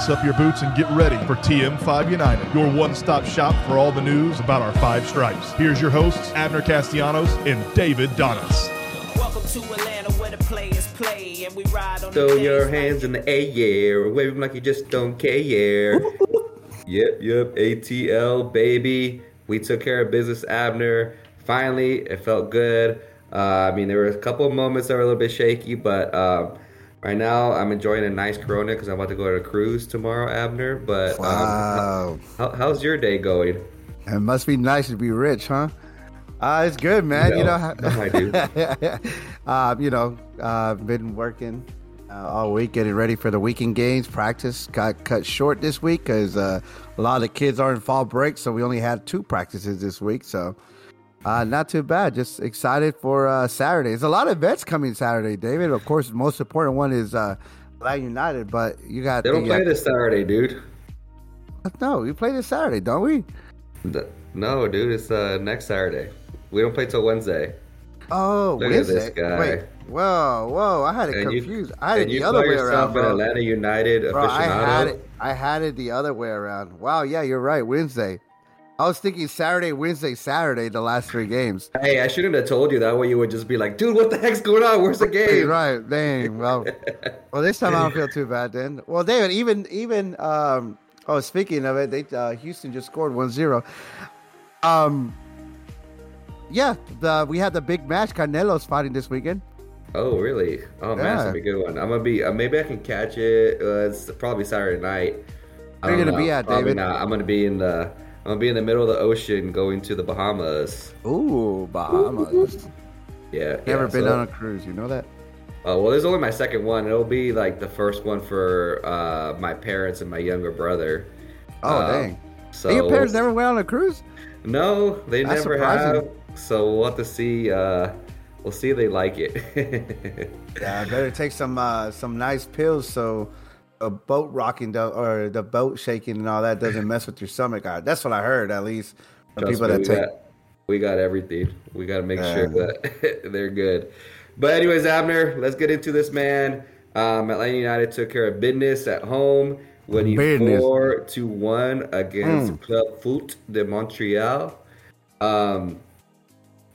lace up your boots and get ready for TM5 United, your one stop shop for all the news about our five stripes. Here's your hosts, Abner Castellanos and David Donis. Welcome to Atlanta where the players play and we ride on Throw the your hands in the air, yeah, wave them like you just don't care. yep, yep, ATL, baby. We took care of business, Abner. Finally, it felt good. Uh, I mean, there were a couple of moments that were a little bit shaky, but um, right now I'm enjoying a nice Corona because I'm about to go on a cruise tomorrow, Abner. But um, Wow. how, how's your day going? It must be nice to be rich, huh? Uh, it's good, man. You know, no, I do. uh, you know, uh, been working uh, all week, getting ready for the weekend games. Practice got cut short this week because uh, a lot of the kids are in fall break, so we only had two practices this week. So, uh, not too bad. Just excited for uh, Saturday. There's a lot of events coming Saturday, David. Of course, the most important one is uh, Atlanta United, but you got They don't play uh, this Saturday, dude. No, we play this Saturday, don't we? No, dude, it's uh, next Saturday. We don't play till Wednesday. Oh, Look at this Wednesday. guy. Wait, whoa, whoa! I had it And you- confused. I had it the other way around, bro. Atlanta United Bro, I had it. I had it the other way around. Wow, yeah, you're right. Wednesday. I was thinking Saturday, Wednesday, Saturday, the last three games. Hey, I shouldn't have told you that way. You would just be like, dude, what the heck's going on? Where's the game? right? Dang. Well, well, this time I don't feel too bad then. Well, David, even even um. Oh, speaking of it, they uh, Houston just scored 1-0. Um. Yeah, the we had the big match. Canelo's fighting this weekend. Oh, really? Oh man, that's Yeah. gonna be a good one. I'm gonna be. Uh, maybe I can catch it. Uh, it's probably Saturday night. Where you gonna be at, Probably David? Not. I'm gonna be in the. I'm gonna be in the middle of the ocean, going to the Bahamas. Ooh, Bahamas. Yeah. Never yeah, been so- on a cruise. You know that? Uh, well, this is only my second one. It'll be like the first one for uh, my parents and my younger brother. Oh, Uh, dang. So Hey, your parents never went on a cruise? No, they That's never surprising. have. So we'll have to see. Uh, we'll see if they like it. Yeah, I better take some uh, some nice pills so a boat rocking or the boat shaking and all that doesn't mess with your stomach. Uh, That's what I heard, at least. From people me, that we take. got, we got everything. We got to make sure that they're good. But anyways, Abner, let's get into this man. Um, Atlanta United took care of business at home, winning Business. four to one against Mm. Club Foot de Montreal. Um,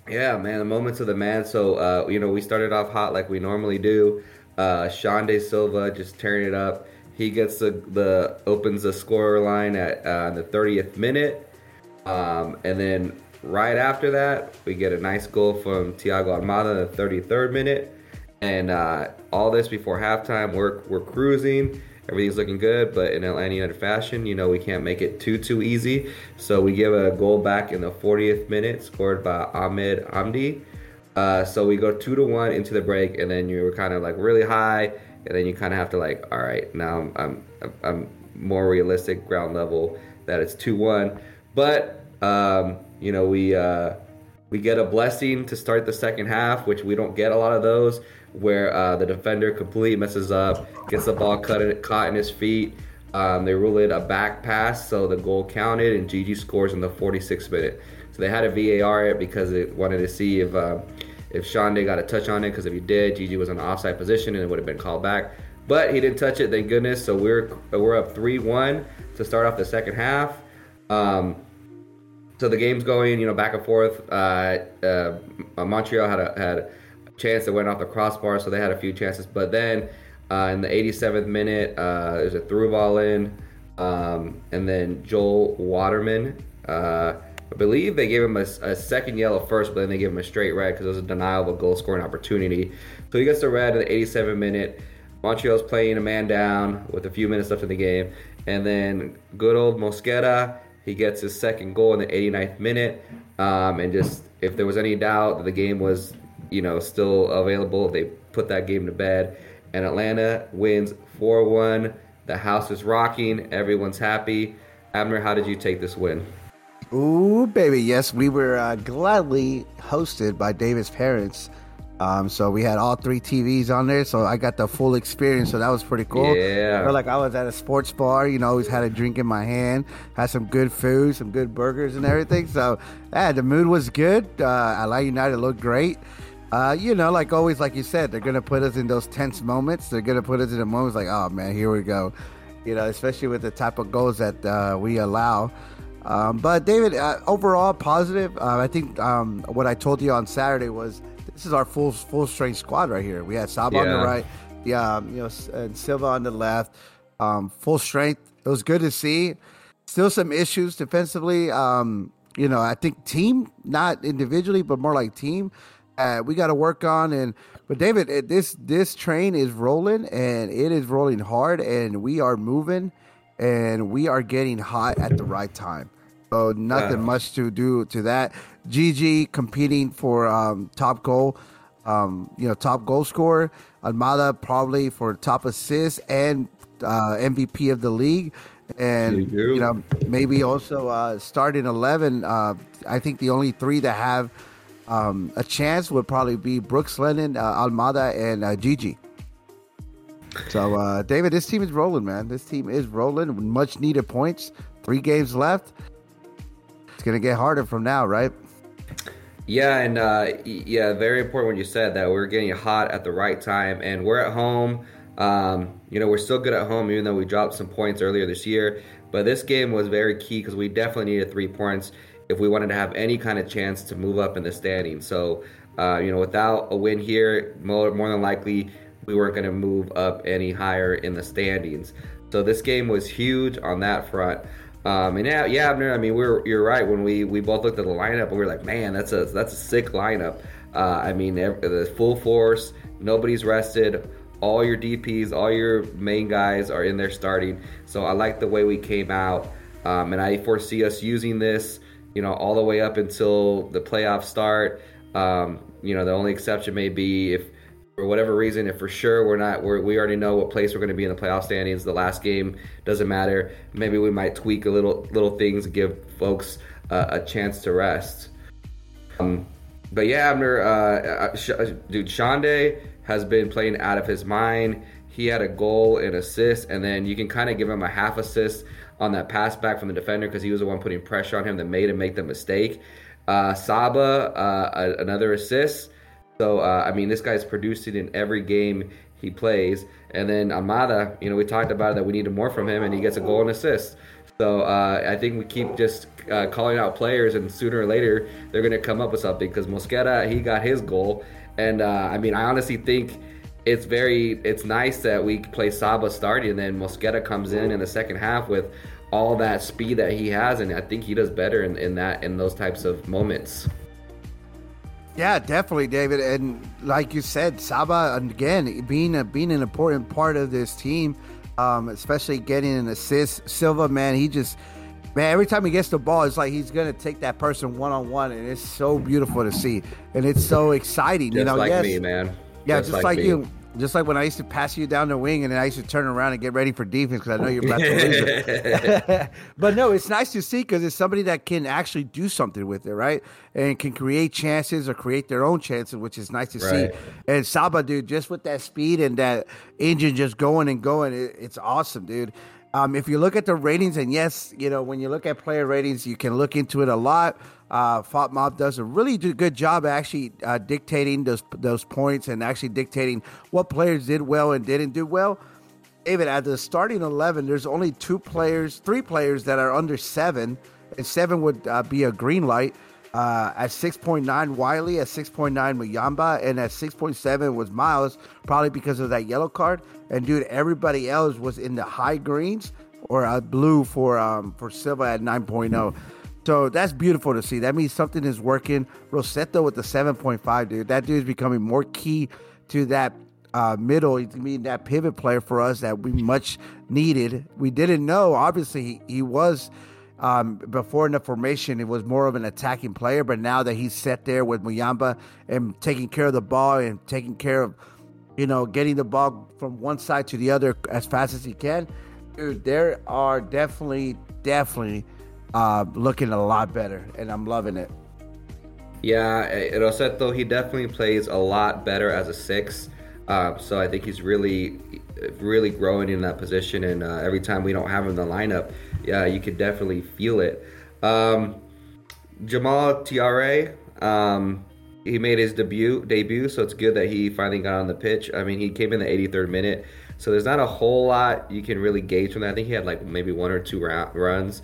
yeah, man, the moments of the man. So, uh, you know, we started off hot like we normally do. Uh, Xande Silva just tearing it up. He gets the, the opens the score line at uh, the 30th minute. Um, and then right after that, we get a nice goal from Thiago Almada in the 33rd minute. And uh, all this before halftime, we're, we're cruising. Everything's looking good, but in Atlanta United fashion, you know, we can't make it too, too easy. So we give a goal back in the 40th minute, scored by Ahmed Hamdi. Uh, so we go two to one into the break, and then you're kind of like really high, and then you kind of have to like, all right, now I'm, I'm, I'm more realistic ground level that it's two one. But um, you know, we uh, we get a blessing to start the second half, which we don't get a lot of those, where uh, the defender completely messes up, gets the ball cut in, caught in his feet. Um, they rule it a back pass, so the goal counted, and Gigi scores in the 46th minute. So they had a VAR it because it wanted to see if uh, if Xande got a touch on it, because if he did, Gigi was in an offside position and it would have been called back. But he didn't touch it, thank goodness. So we're we're up three one to start off the second half. Um, so the game's going, you know, back and forth. Uh, uh, Montreal had a had a chance that went off the crossbar, so they had a few chances. But then uh, in the 87th minute, uh, there's a through ball in, um, and then Joel Waterman. Uh, I believe they gave him a, a second yellow first, but then they gave him a straight red because it was a denial of a goal scoring opportunity. So he gets the red in the 87th minute. Montreal's playing a man down with a few minutes left in the game. And then good old Mosquera, he gets his second goal in the 89th minute. Um, and just, if there was any doubt that the game was, you know, still available, they put that game to bed. And Atlanta wins 4 1. The house is rocking. Everyone's happy. Abner, how did you take this win? Ooh, baby. Yes, we were uh, gladly hosted by David's parents. Um, so we had all three TVs on there, so I got the full experience. So that was pretty cool. Yeah. Felt like I was at a sports bar. You know, always had a drink in my hand, had some good food, some good burgers and everything. So, yeah, the mood was good. Uh, Atlanta United looked great. Uh, you know, like always, like you said, they're gonna put us in those tense moments. They're gonna put us in the moments like, oh man, here we go. you know, especially with the type of goals that uh, we allow. Um, but David, uh, overall positive. Uh, I think um, what I told you on Saturday was this is our full full strength squad right here. We had Saba on the right, yeah, um, you know, and Silva on the left. Um, full strength. It was good to see. Still some issues defensively. Um, you know, I think team, not individually, but more like team. Uh, we got to work on and. But David, it, this this train is rolling and it is rolling hard, and we are moving, and we are getting hot at the right time. So nothing Yeah. much to do to that. GG competing for um, top goal, um, you know, top goal scorer. Almada probably for top assist and uh, MVP of the league, and You you know maybe also uh, starting eleven. Uh, I think the only three that have um, a chance would probably be Brooks Lennon, uh, Almada, and uh, Gigi. So, uh, David, this team is rolling, man. This team is rolling. Much needed points. Three games left. It's gonna get harder from now, right? Yeah, and uh, yeah, very important what you said that we're getting hot at the right time, and we're at home. Um, you know, we're still good at home, even though we dropped some points earlier this year. But this game was very key because we definitely needed three points if we wanted to have any kind of chance to move up in the standings. So, uh, you know, without a win here, more, more than likely we weren't going to move up any higher in the standings. So this game was huge on that front. Um, and yeah, yeah. I mean, we're you're right. When we we both looked at the lineup, and we were like, man, that's a that's a sick lineup. Uh, I mean, the full force. Nobody's rested. All your DPS, all your main guys are in there starting. So I like the way we came out, um, and I foresee us using this, you know, all the way up until the playoffs start. Um, you know, the only exception may be if for whatever reason, if for sure we're not, we're, we already know what place we're going to be in the playoff standings. The last game doesn't matter. Maybe we might tweak a little little things, give folks uh, a chance to rest. Um, but yeah, Abner, uh, uh, Sh- dude, Xande has been playing out of his mind. He had a goal and assist, and then you can kind of give him a half assist on that pass back from the defender because he was the one putting pressure on him that made him make the mistake. Uh, Saba, uh, another assist. So uh, I mean, this guy's producing in every game he plays. And then Almada, you know, we talked about it that we needed more from him, and he gets a goal and assist. So uh, I think we keep just uh, calling out players, and sooner or later they're going to come up with something. Because Mosquera, he got his goal, and uh, I mean, I honestly think it's very, it's nice that we play Saba starting, and then Mosquera comes in in the second half with all that speed that he has, and I think he does better in, in that in those types of moments. Yeah, definitely, David. And like you said, Saba again being a being an important part of this team, um, especially getting an assist. Silva, man, he just man every time he gets the ball, it's like he's gonna take that person one on one, and it's so beautiful to see, and it's so exciting. Just you know, like yes, me, man. yeah, just, like, me. you. Just like when I used to pass you down the wing, and then I used to turn around and get ready for defense because I know you're about to lose it. but no, it's nice to see because it's somebody that can actually do something with it, right? And can create chances or create their own chances, which is nice to Right. see. And Saba, dude, just with that speed and that engine just going and going, it, it's awesome, dude. Um, if you look at the ratings, and yes, you know, when you look at player ratings, you can look into it a lot. Uh, FotMob does a really good job actually uh, dictating those those points and actually dictating what players did well and didn't do well. David, at the starting 11, there's only two players, three players that are under seven, and seven would uh, be a green light. Uh, at 6.9, Wiley, at 6.9, Muyumba, and at 6.7 was Miles, probably because of that yellow card. And dude, everybody else was in the high greens or uh, blue for um, for Silva at 9.0. So that's beautiful to see. That means something is working. Rossetto with the 7.5, dude. That dude is becoming more key to that uh, middle, he's mean that pivot player for us that we much needed. We didn't know. Obviously, he, he was um, before in the formation. It was more of an attacking player, but now that he's set there with Muyumba and taking care of the ball and taking care of, you know, getting the ball from one side to the other as fast as he can, dude, there are definitely, definitely uh, looking a lot better, and I'm loving it. Yeah, eh, Rossetto, he definitely plays a lot better as a six. Uh, so I think he's really, really growing in that position. And uh, every time we don't have him in the lineup, yeah, you could definitely feel it. Um, Jamal Thiaré, um, he made his debut debut, so it's good that he finally got on the pitch. I mean, he came in the 83rd minute. So there's not a whole lot you can really gauge from that. I think he had like maybe one or two runs.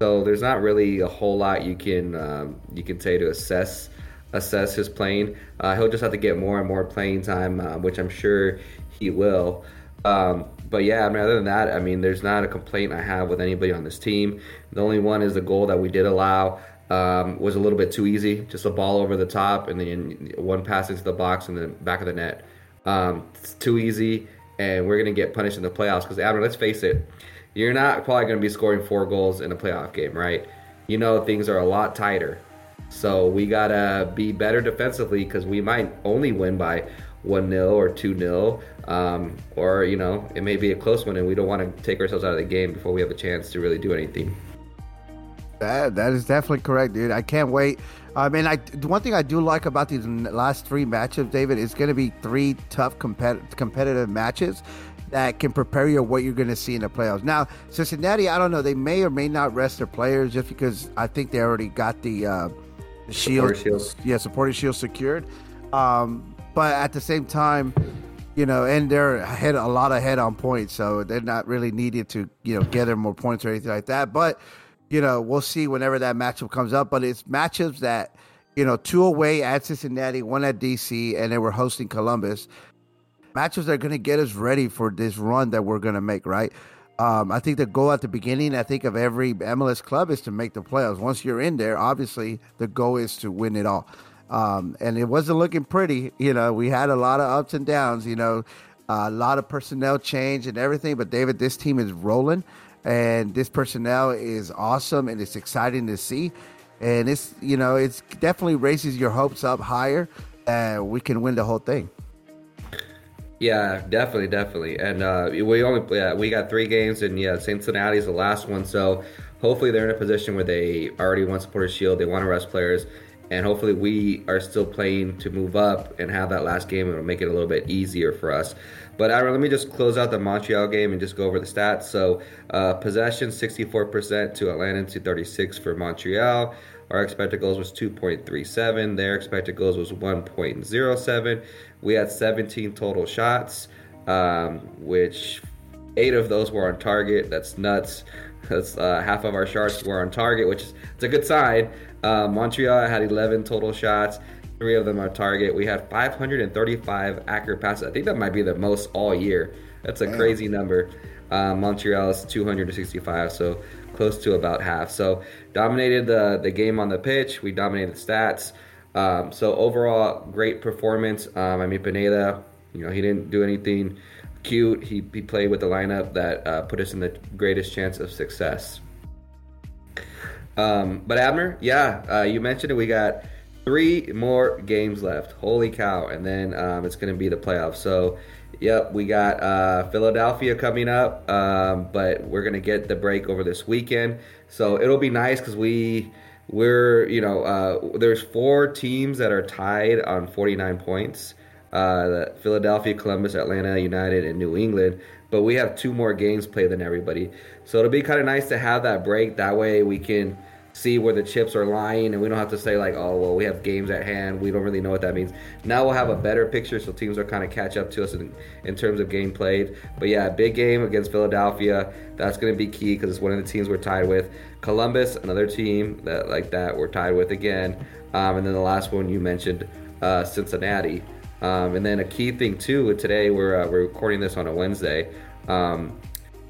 So there's not really a whole lot you can um, you can say to assess assess his playing. Uh, he'll just have to get more and more playing time, uh, which I'm sure he will. Um, but yeah, I mean, other than that, I mean, there's not a complaint I have with anybody on this team. The only one is the goal that we did allow um, was a little bit too easy. Just a ball over the top and then one pass into the box and the back of the net. Um, it's too easy, and we're to get punished in the playoffs because, Abner, let's face it, you're not probably going to be scoring four goals in a playoff game, right? You know things are a lot tighter. So we got to be better defensively because we might only win by 1 0 or 2 0. Um, or, you know, it may be a close one and we don't want to take ourselves out of the game before we have a chance to really do anything. That, that is definitely correct, dude. I can't wait. I mean, I one thing I do like about these last three matchups, David, is going to be three tough compet- competitive matches that can prepare you what you're going to see in the playoffs. Now, Cincinnati, I don't know, they may or may not rest their players just because I think they already got the, uh, the shield, shield, yeah, supporting shield secured. Um, but at the same time, you know, and they're ahead a lot ahead on points, so they're not really needed to you know gather more points or anything like that. But you know, we'll see whenever that matchup comes up. But it's matchups that you know, two away at Cincinnati, one at DC, and then we're hosting Columbus. Matchups that are going to get us ready for this run that we're going to make, right? Um, I think the goal at the beginning, I think of every MLS club is to make the playoffs. Once you're in there, obviously the goal is to win it all. Um, and it wasn't looking pretty. You know, we had a lot of ups and downs. You know, a lot of personnel change and everything. But David, this team is rolling, and this personnel is awesome, and it's exciting to see. And it's you know, it's definitely raises your hopes up higher, and we can win the whole thing. Yeah, definitely, definitely. And uh, we only yeah, we got three games, and yeah, Cincinnati's the last one. So hopefully they're in a position where they already want supporter shield, they want to rest players, and hopefully we are still playing to move up and have that last game. It'll make it a little bit easier for us. But Aaron, let me just close out the Montreal game and just go over the stats. So uh, possession 64% to Atlanta to 36 for Montreal. Our expected goals was 2.37. Their expected goals was 1.07. We had 17 total shots, um, which eight of those were on target. That's nuts. That's uh, half of our shots were on target, which is it's a good sign. Uh, Montreal had 11 total shots. Three of them are target. We had 535 accurate passes. I think that might be the most all year. That's a crazy number. Uh, Montreal is 265, so close to about half. So dominated the the game on the pitch. We dominated the stats. Um, so overall, great performance. Um, I mean, Pineda, you know, he didn't do anything cute. He, he played with the lineup that uh, put us in the greatest chance of success. Um, but Abner, yeah, uh, you mentioned it. We got three more games left. Holy cow! And then um, it's going to be the playoffs. So Yep, we got uh, Philadelphia coming up, um, but we're gonna get the break over this weekend, so it'll be nice because we we're you know uh, there's four teams that are tied on 49 points. Uh, Philadelphia, Columbus, Atlanta United, and New England. But we have two more games played than everybody, so it'll be kind of nice to have that break. That way we can see where the chips are lying and we don't have to say like oh well we have games at hand. We don't really know what that means. Now we'll have a better picture so teams are kind of catch up to us in, in terms of game played. But yeah big game against philadelphia. That's going to be key because it's one of the teams we're tied with. Columbus another team that like that we're tied with again. Um, and then the last one you mentioned uh, cincinnati. Um, and then a key thing too today we're, uh, we're recording this on a wednesday. Um,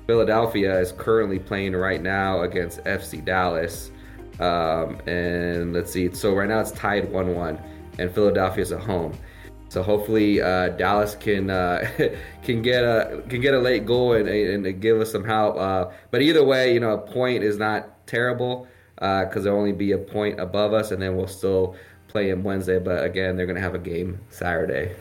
philadelphia is currently playing right now against fc dallas um, and let's see. So right now it's tied one-one, and Philadelphia's at home. So hopefully uh, Dallas can uh, can get a can get a late goal and, and give us some help. Uh, but either way, you know, a point is not terrible because uh, there'll only be a point above us, and then we'll still play them Wednesday. But again, they're going to have a game Saturday.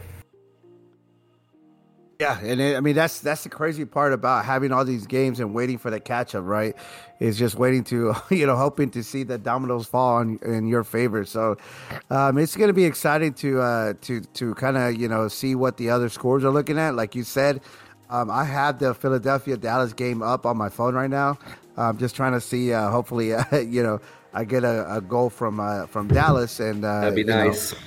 Yeah, and it, I mean that's that's the crazy part about having all these games and waiting for the catch up, right? Is just waiting to you know hoping to see the dominoes fall in, in your favor. So um, it's going to be exciting to uh, to to kind of you know see what the other scores are looking at. Like you said, um, I have the Philadelphia Dallas game up on my phone right now. I'm just trying to see. Uh, hopefully, uh, you know, I get a, a goal from uh, from Dallas, and uh, that'd be nice. Know,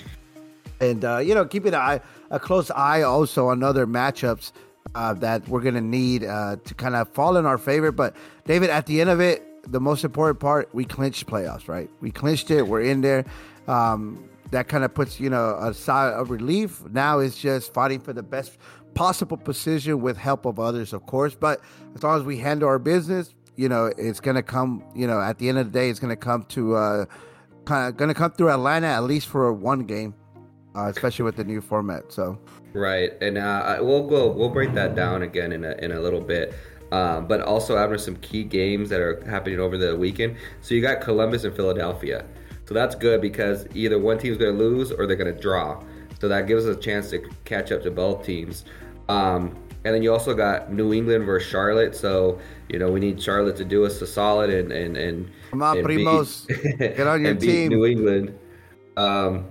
and uh, you know, keeping an eye, a close eye also on other matchups uh, that we're gonna need uh, to kind of fall in our favor. But David, at the end of it, the most important part, we clinched playoffs, right? We clinched it. We're in there. Um, that kind of puts you know a sigh of relief. Now it's just fighting for the best possible position with help of others, of course. But as long as we handle our business, you know, it's gonna come. You know, at the end of the day, it's gonna come to uh, kind of gonna come through Atlanta at least for one game, uh, especially with the new format. So Right, and uh, we'll go. We'll break that down again in a, in a little bit. Um, but also, having some key games that are happening over the weekend. So you got Columbus and Philadelphia. So that's good because either one team's going to lose or they're going to draw. So that gives us a chance to catch up to both teams. Um, and then you also got New England versus Charlotte. So you know we need Charlotte to do us a solid and and and come on, and Primos, beat- get on your team. New England. Um,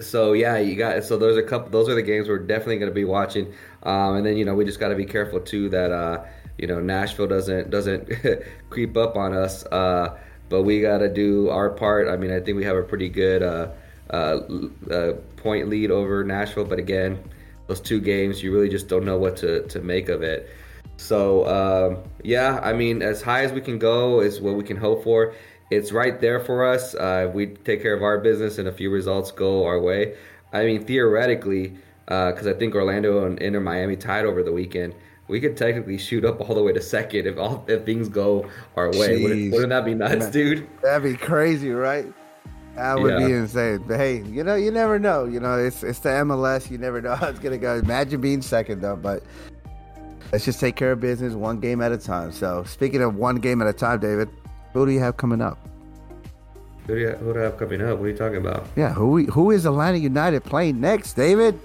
so yeah, you got so those are a couple. Those are the games we're definitely going to be watching. Um, and then you know we just got to be careful too that uh, you know Nashville doesn't doesn't creep up on us. Uh, but we got to do our part. I mean, I think we have a pretty good uh, uh, uh, point lead over Nashville. But again, those two games, you really just don't know what to to make of it. So um, yeah, I mean, as high as we can go is what we can hope for. It's right there for us. Uh, we take care of our business and a few results go our way. I mean, theoretically, because I think Orlando and Inter Miami tied over the weekend, we could technically shoot up all the way to second if all if things go our way. Wouldn't, wouldn't that be nuts, Man. dude? That'd be crazy, right? That would be insane. But hey, you know, you never know. You know, it's it's the MLS. You never know how it's gonna go. Imagine being second though, but let's just take care of business one game at a time. So speaking of one game at a time, David, who do you have coming up? Who do you who do I have coming up? What are you talking about? Yeah, who we- who is Atlanta United playing next, David?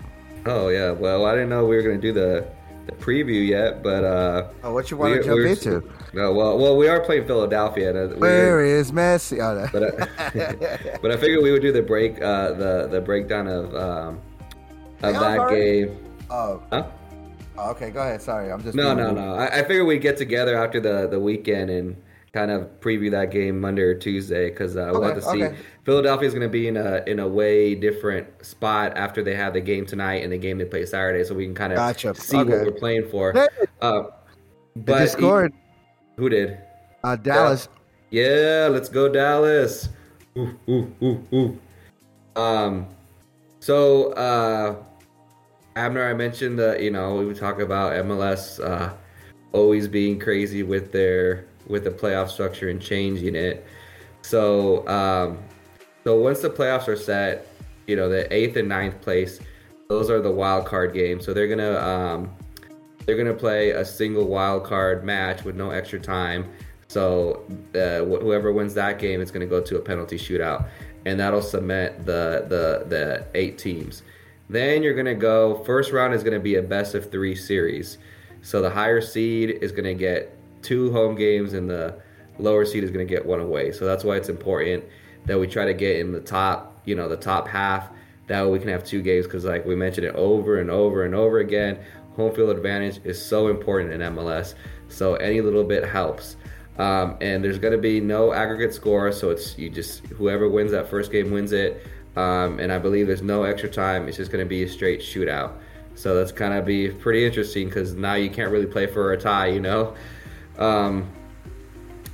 Oh yeah, well I didn't know we were gonna do the the preview yet, but uh, Oh, what you want to jump into? No, well, well, we are playing Philadelphia. And, uh, Where is Messi? Oh, no. but I, but I figured we would do the break, uh, the the breakdown of um, of Yeah, that already. game. oh, Huh? oh, okay, go ahead. Sorry, I'm just No, no, no. I, I figured we'd get together after the the weekend and kind of preview that game Monday or Tuesday because uh, we'll have to Okay, see. okay. Philadelphia's going to be in a in a way different spot after they have the game tonight and the game they play Saturday, so we can kind of Gotcha. see Okay. what we're playing for. Uh, but just scored. who did? Uh, Dallas. Yeah, let's go Dallas. Ooh, ooh, ooh, ooh. Um, so uh, Abner, I mentioned that you know we would talk about MLS uh, always being crazy with their with the playoff structure and changing it. So um, so once the playoffs are set, you know the eighth and ninth place, those are the wild card games. So they're gonna um, they're gonna play a single wild card match with no extra time. So uh, wh- whoever wins that game is gonna go to a penalty shootout, and that'll cement the the the eight teams. Then you're gonna go. First round is gonna be a best of three series. So the higher seed is gonna get two home games, and the lower seed is gonna get one away. So that's why it's important that we try to get in the top, you know, the top half. That way we can have two games because, like we mentioned it over and over and over again, home field advantage is so important in MLS. So any little bit helps. Um, and there's going to be no aggregate score, so it's you just whoever wins that first game wins it. Um, and I believe there's no extra time; it's just going to be a straight shootout. So that's kind of be pretty interesting because now you can't really play for a tie, you know. Um,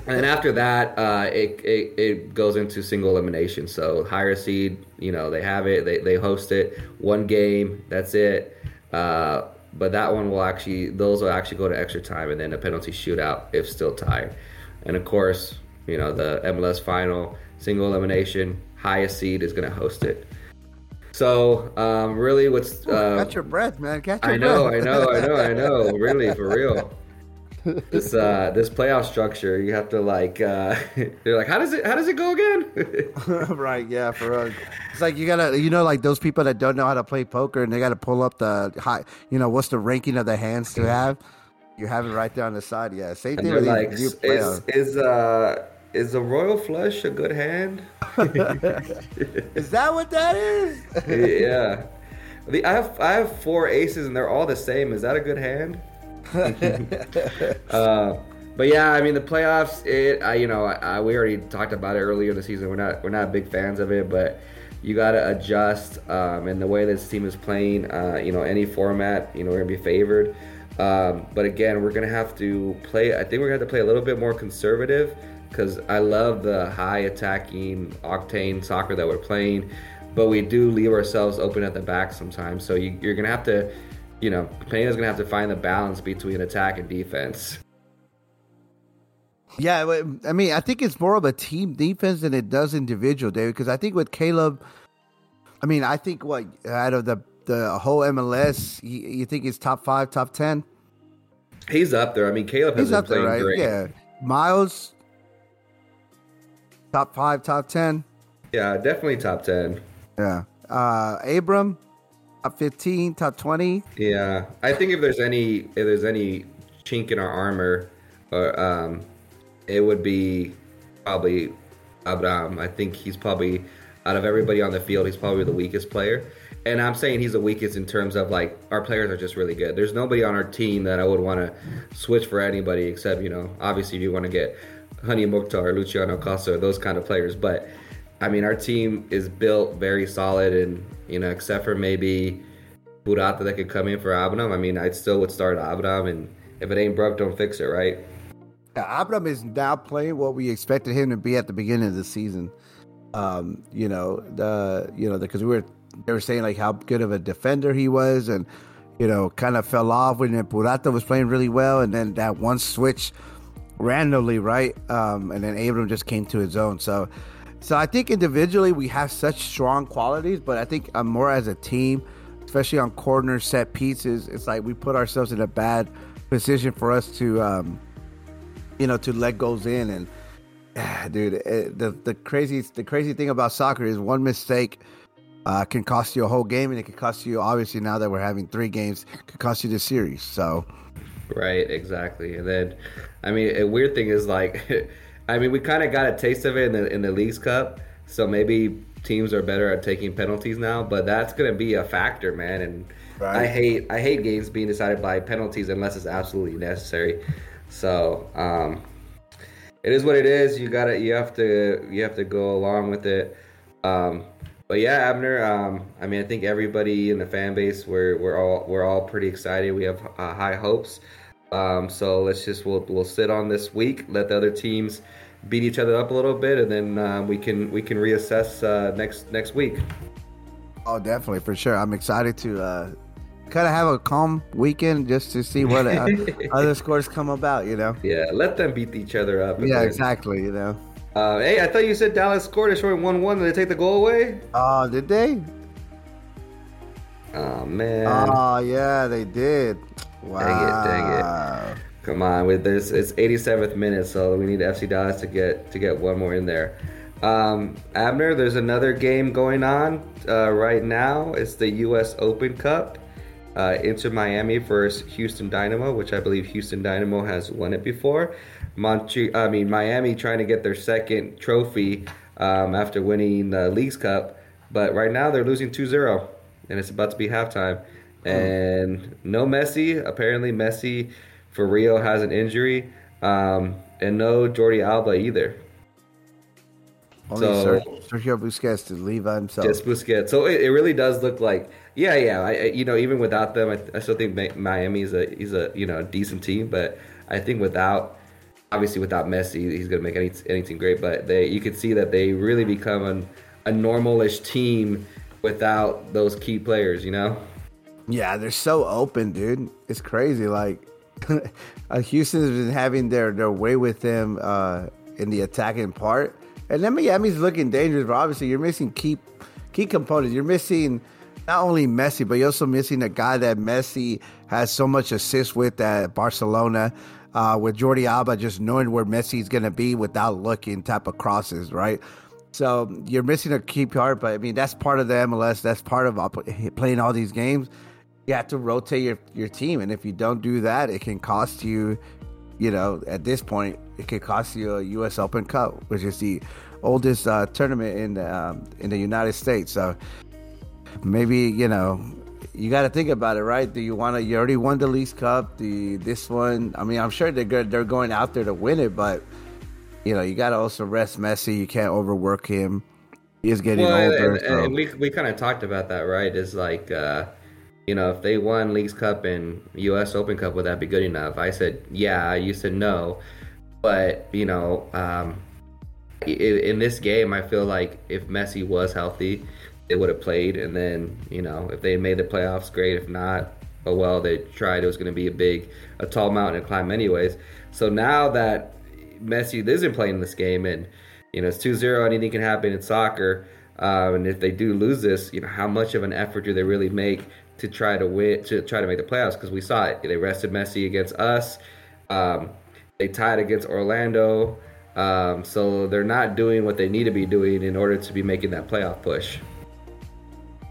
and then after that, uh, it, it it goes into single elimination. So higher seed, you know, they have it, they, they host it, one game, that's it. Uh, but that one will actually, those will actually go to extra time and then a penalty shootout if still tied. And of course, you know, the MLS final, single elimination, highest seed is going to host it. So um, really, what's uh, Catch your breath, man. Catch your I know, I know, I know, I know. Really, for real. This uh this playoff structure, you have to like uh they're like, how does it how does it go again? right, yeah, for us. It's like you gotta, you know, like those people that don't know how to play poker and they gotta pull up the high, you know, what's the ranking of the hands to have? You have it right there on the side. Yeah, same thing with like, new is is uh is a royal flush a good hand? Is that what that is? yeah. The, I have I have four aces and they're all the same. Is that a good hand? uh, but yeah, I mean the playoffs. It I, you know I, we already talked about it earlier in the season. We're not we're not big fans of it, but you got to adjust. Um, and the way this team is playing, uh, you know, any format, you know, we're gonna be favored. Um, but again, we're gonna have to play. I think we're gonna have to play a little bit more conservative because I love the high attacking octane soccer that we're playing, but we do leave ourselves open at the back sometimes. So you, you're gonna have to, you know, Pena's gonna have to find the balance between attack and defense. Yeah, I mean, I think it's more of a team defense than it does individual, David. Because I think with Caleb, I mean, I think what out of the the whole MLS, you, you think he's top five, top ten? He's up there. I mean, Caleb has He's up there, right? great. Yeah, Miles, top five, top ten. Yeah, definitely top ten. Yeah, uh, Abram, top fifteen, top twenty. Yeah, I think if there's any if there's any chink in our armor, or um, it would be probably Abraham. I think he's probably out of everybody on the field, he's probably the weakest player. And I'm saying he's the weakest in terms of like our players are just really good. There's nobody on our team that I would want to switch for anybody except you know obviously you want to get Hany Mukhtar, Luciano Acosta, those kind of players. But I mean our team is built very solid, and you know except for maybe Purata that could come in for Abram. I mean, I still would start Abram, and if it ain't broke, don't fix it, right? Yeah, Abram is now playing what we expected him to be at the beginning of the season. Um, you know, the you know because we were they were saying like how good of a defender he was, and you know, kind of fell off when Purata was playing really well, and then that one switch randomly, right? Um, and then Abram just came to his own. So, so I think individually we have such strong qualities, but I think uh, more as a team, especially on corner set pieces, it's like we put ourselves in a bad position for us to. Um, you know, to let goes in and ah, dude, it, the the crazy the crazy thing about soccer is one mistake uh, can cost you a whole game, and it can cost you. Obviously, now that we're having three games, could cost you the series. So, Right, exactly. And then, I mean, a weird thing is like, I mean, we kind of got a taste of it in the in the Leagues Cup, so maybe teams are better at taking penalties now. But that's gonna be a factor, man. And I hate I hate games being decided by penalties unless it's absolutely necessary. So, um, it is what it is. You gotta you have to you have to go along with it. Um, but yeah, Abner. Um, I mean, I think everybody in the fan base we're we're all we're all pretty excited. We have uh, high hopes. Um, so let's just we'll we'll sit on this week, let the other teams beat each other up a little bit, and then uh, we can we can reassess uh, next next week. oh, definitely for sure. I'm excited to uh, kind of have a calm weekend just to see what uh, other scores come about. You know. Yeah, let them beat each other up. Yeah, then- exactly. You know. Uh, hey, I thought you said Dallas scored. It's short one one. Did they take the goal away? Oh, did they? Oh man. Oh, yeah, they did. Wow. dang it. Come on, with this it's 87th minute, so we need FC Dallas to get to get one more in there. Um, Abner, there's another game going on uh, right now. It's the U.S. Open Cup. Uh, Inter Miami versus Houston Dynamo, which I believe Houston Dynamo has won it before. Montre- I mean Miami trying to get their second trophy um, after winning the Leagues Cup, but right now they're losing 2-0, and it's about to be halftime. And no Messi. Apparently, Messi for Rio has an injury, um, and no Jordi Alba either. Only So- Sergio Busquets to leave by himself. Just Busquets. So it, it really does look like, yeah, yeah. I, you know, even without them, I, I still think Mi- Miami is a he's a you know a decent team. But I think without, obviously without Messi, he's gonna make any anything great. But they, you could see that they really become an, a normalish team without those key players. You know. Yeah, they're so open, dude. It's crazy. Like uh, Houston has been having their, their way with them uh, in the attacking part, and then Miami's looking dangerous. But obviously, you're missing key key components. You're missing not only Messi, but you're also missing a guy that Messi has so much assist with at Barcelona. Uh, with Jordi Alba just knowing where Messi's going to be without looking, type of crosses, right? So you're missing a key part, but I mean that's part of the MLS. That's part of playing all these games. You have to rotate your your team, and if you don't do that, it can cost you. You know, at this point, it could cost you a U.S. Open Cup, which is the oldest uh, tournament in the, um, in the United States. So maybe you know you got to think about it, right? Do you want to? You already won the Leagues Cup. The this one, I mean, I'm sure they're good. They're going out there to win it, but you know, you got to also rest Messi. You can't overwork him. he is getting well, older. and, so- and we we kind of talked about that, right? Is like, uh, you know, if they won Leagues Cup and U.S. Open Cup, would that be good enough? I said, yeah. You said no, but you know, um, i- in this game, I feel like if Messi was healthy, they would have played, and then you know, if they made the playoffs, great. If not, oh well, they tried. It was going to be a big, a tall mountain to climb, anyways. So now that Messi isn't playing this game, and you know it's 2-0, anything can happen in soccer. Um, and if they do lose this, you know how much of an effort do they really make to try to win, to try to make the playoffs? Because we saw it. They rested Messi against us. Um, they tied against Orlando. Um, so they're not doing what they need to be doing in order to be making that playoff push.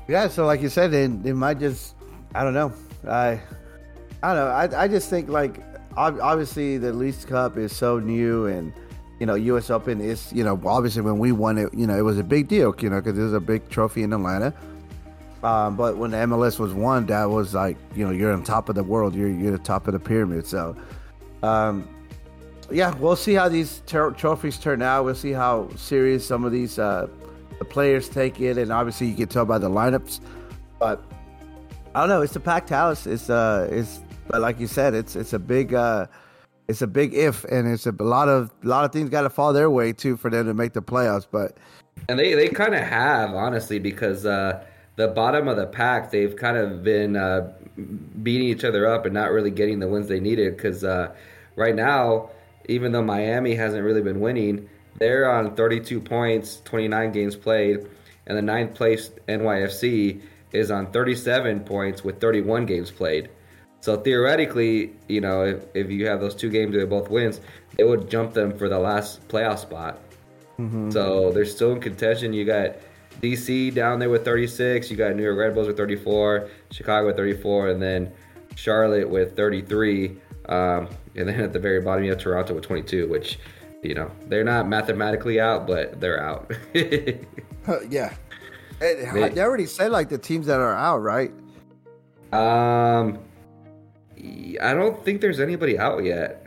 Yeah, so like you said, they, they might just, I don't know. I, I don't know. I, I just think like obviously the Leagues Cup is so new, and you know U.S. Open is you know obviously when we won it, you know it was a big deal, you know because it was a big trophy in Atlanta. Um, but when the MLS was won, that was like you know you're on top of the world, you're you're the top of the pyramid. So, um, yeah, we'll see how these ter- trophies turn out. We'll see how serious some of these uh, the players take it, and obviously you can tell by the lineups. But I don't know. It's a packed house. It's uh, it's but like you said, it's it's a big uh, it's a big if, and it's a, lot of a lot of things got to fall their way too for them to make the playoffs. But And they, they kind of have, honestly, because uh, the bottom of the pack, they've kind of been uh, beating each other up and not really getting the wins they needed. Because uh, right now, even though Miami hasn't really been winning, they're on 32 points, 29 games played, and the ninth place NYFC is on 37 points with 31 games played. So theoretically, you know, if, if you have those two games they both wins, it would jump them for the last playoff spot. So they're still in contention. You got DC down there with 36. You got New York Red Bulls with 34, Chicago with 34, and then Charlotte with 33. Um, and then at the very bottom, you have Toronto with 22, which, you know, they're not mathematically out, but they're out. yeah, they, they already said like the teams that are out, right? um, I don't think there's anybody out yet.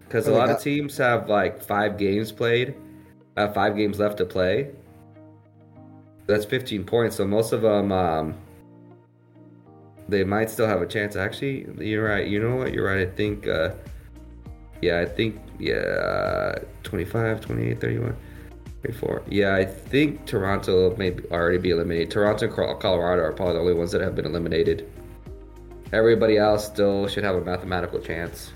Because a lot of teams have like five games played, uh, five games left to play. That's 15 points. So most of them, um, they might still have a chance. Actually, you're right. You know what? You're right. I think, uh, yeah, I think, yeah, 25, 28, 31, 34. Yeah, I think Toronto may already be eliminated. Toronto and Colorado are probably the only ones that have been eliminated. Everybody else still should have a mathematical chance.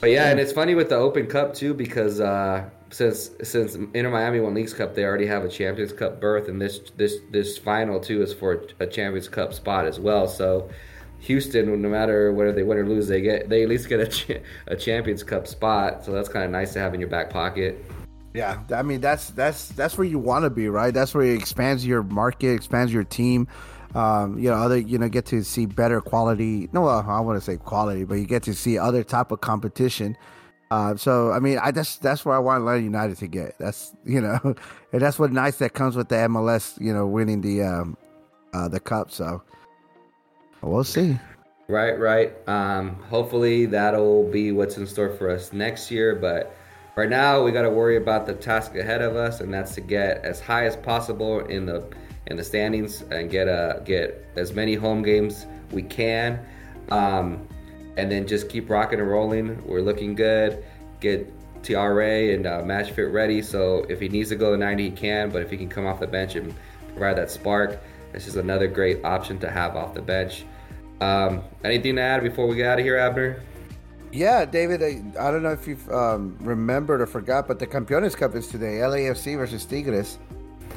But yeah, and it's funny with the Open Cup too because uh, since since Inter Miami won Leagues Cup, they already have a Champions Cup berth, and this this this final too is for a Champions Cup spot as well. So Houston, no matter whether they win or lose, they get they at least get a cha- a Champions Cup spot. So that's kind of nice to have in your back pocket. Yeah, I mean that's that's that's where you want to be, right? That's where it expands your market, expands your team. Um, you know, other you know get to see better quality. No, well, I want to say quality, but you get to see other type of competition. Uh, so I mean, I that's that's where I want Atlanta United to get. That's you know, and that's what nice that comes with the MLS. You know, winning the um, uh, the cup. So we'll see. Right, right. Um, hopefully that'll be what's in store for us next year. But right now we got to worry about the task ahead of us, and that's to get as high as possible in the in the standings and get uh get as many home games we can, um, and then just keep rocking and rolling. We're looking good. Get TRA and uh, match fit ready. So if he needs to go to 90, he can. But if he can come off the bench and provide that spark, this is another great option to have off the bench. Um, anything to add before we get out of here, Abner? Yeah, David. I, I don't know if you've um, remembered or forgot, but the Campeones Cup is today. LAFC versus Tigres.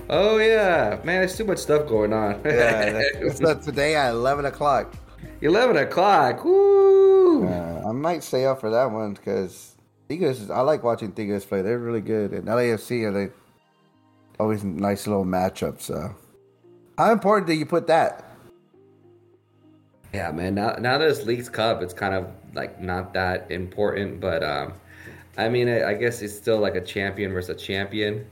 Oh yeah, man, there's too much stuff going on. Yeah, that's, that's today at eleven o'clock. Eleven o'clock. Woo! Uh, I might stay up for that one because Tigres. I like watching Tigres play. They're really good. And LAFC are they always nice little matchups. So, how important do you put that? Yeah, man. Now, now that it's Leagues Cup, it's kind of like not that important, but um, I mean, I, I guess it's still like a champion versus a champion.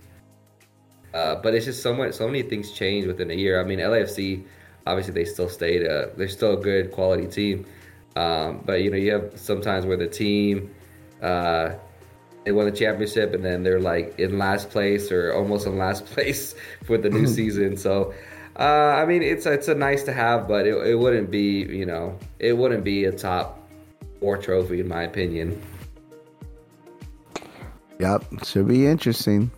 Uh, but it's just so much, so many things change within a year. I mean, LAFC, obviously, they still stayed. Uh, they're still a good quality team, um, but you know, you have sometimes where the team, uh, they won the championship, and then they're like in last place or almost in last place for the new season. So, uh, I mean, it's it's a nice to have, but it, it wouldn't be you know it wouldn't be a top four trophy in my opinion. Yep, should be interesting.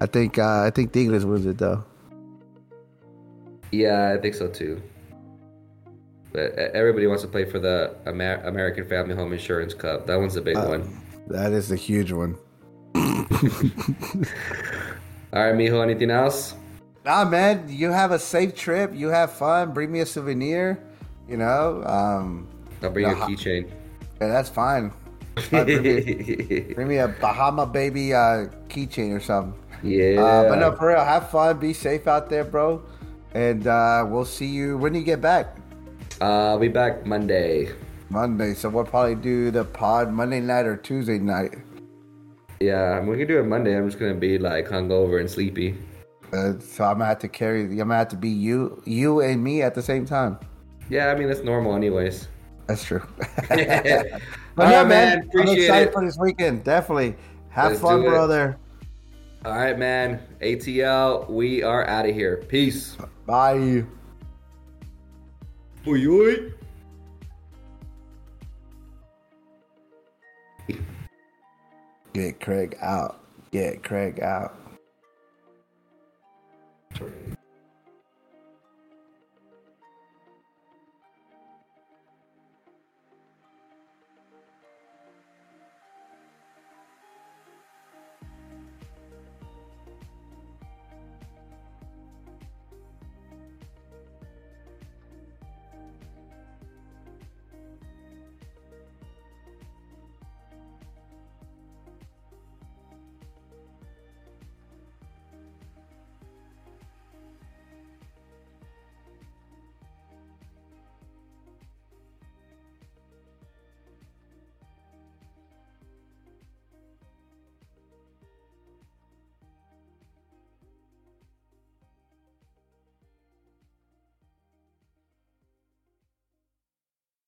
I think uh, I think the English wins it though. Yeah, I think so too. But everybody wants to play for the Amer- American Family Home Insurance Cup. That one's a big one. That is a huge one. All right, mijo. Anything else? Nah, man, you have a safe trip. You have fun. Bring me a souvenir. You know, um, I'll bring you a keychain. yeah, that's fine. Uh, bring, me, bring me a Bahama baby uh, keychain or something. yeah. Uh, but no, for real, have fun. Be safe out there, bro. And uh, we'll see you when you get back. Uh, I'll be back Monday. Monday. So we'll probably do the pod Monday night or Tuesday night. Yeah, we can do it Monday. I'm just gonna be like hungover and sleepy. Uh, so I'm gonna have to carry. I'm gonna have to be you, you and me at the same time. Yeah, I mean that's normal, anyways. That's true. All But right, yeah, man. I'm excited it. for this weekend. Definitely. Have Let's fun, brother. All right, man. ATL, we are out of here. Peace. Bye. Oi. Get Craig out. Get Craig out.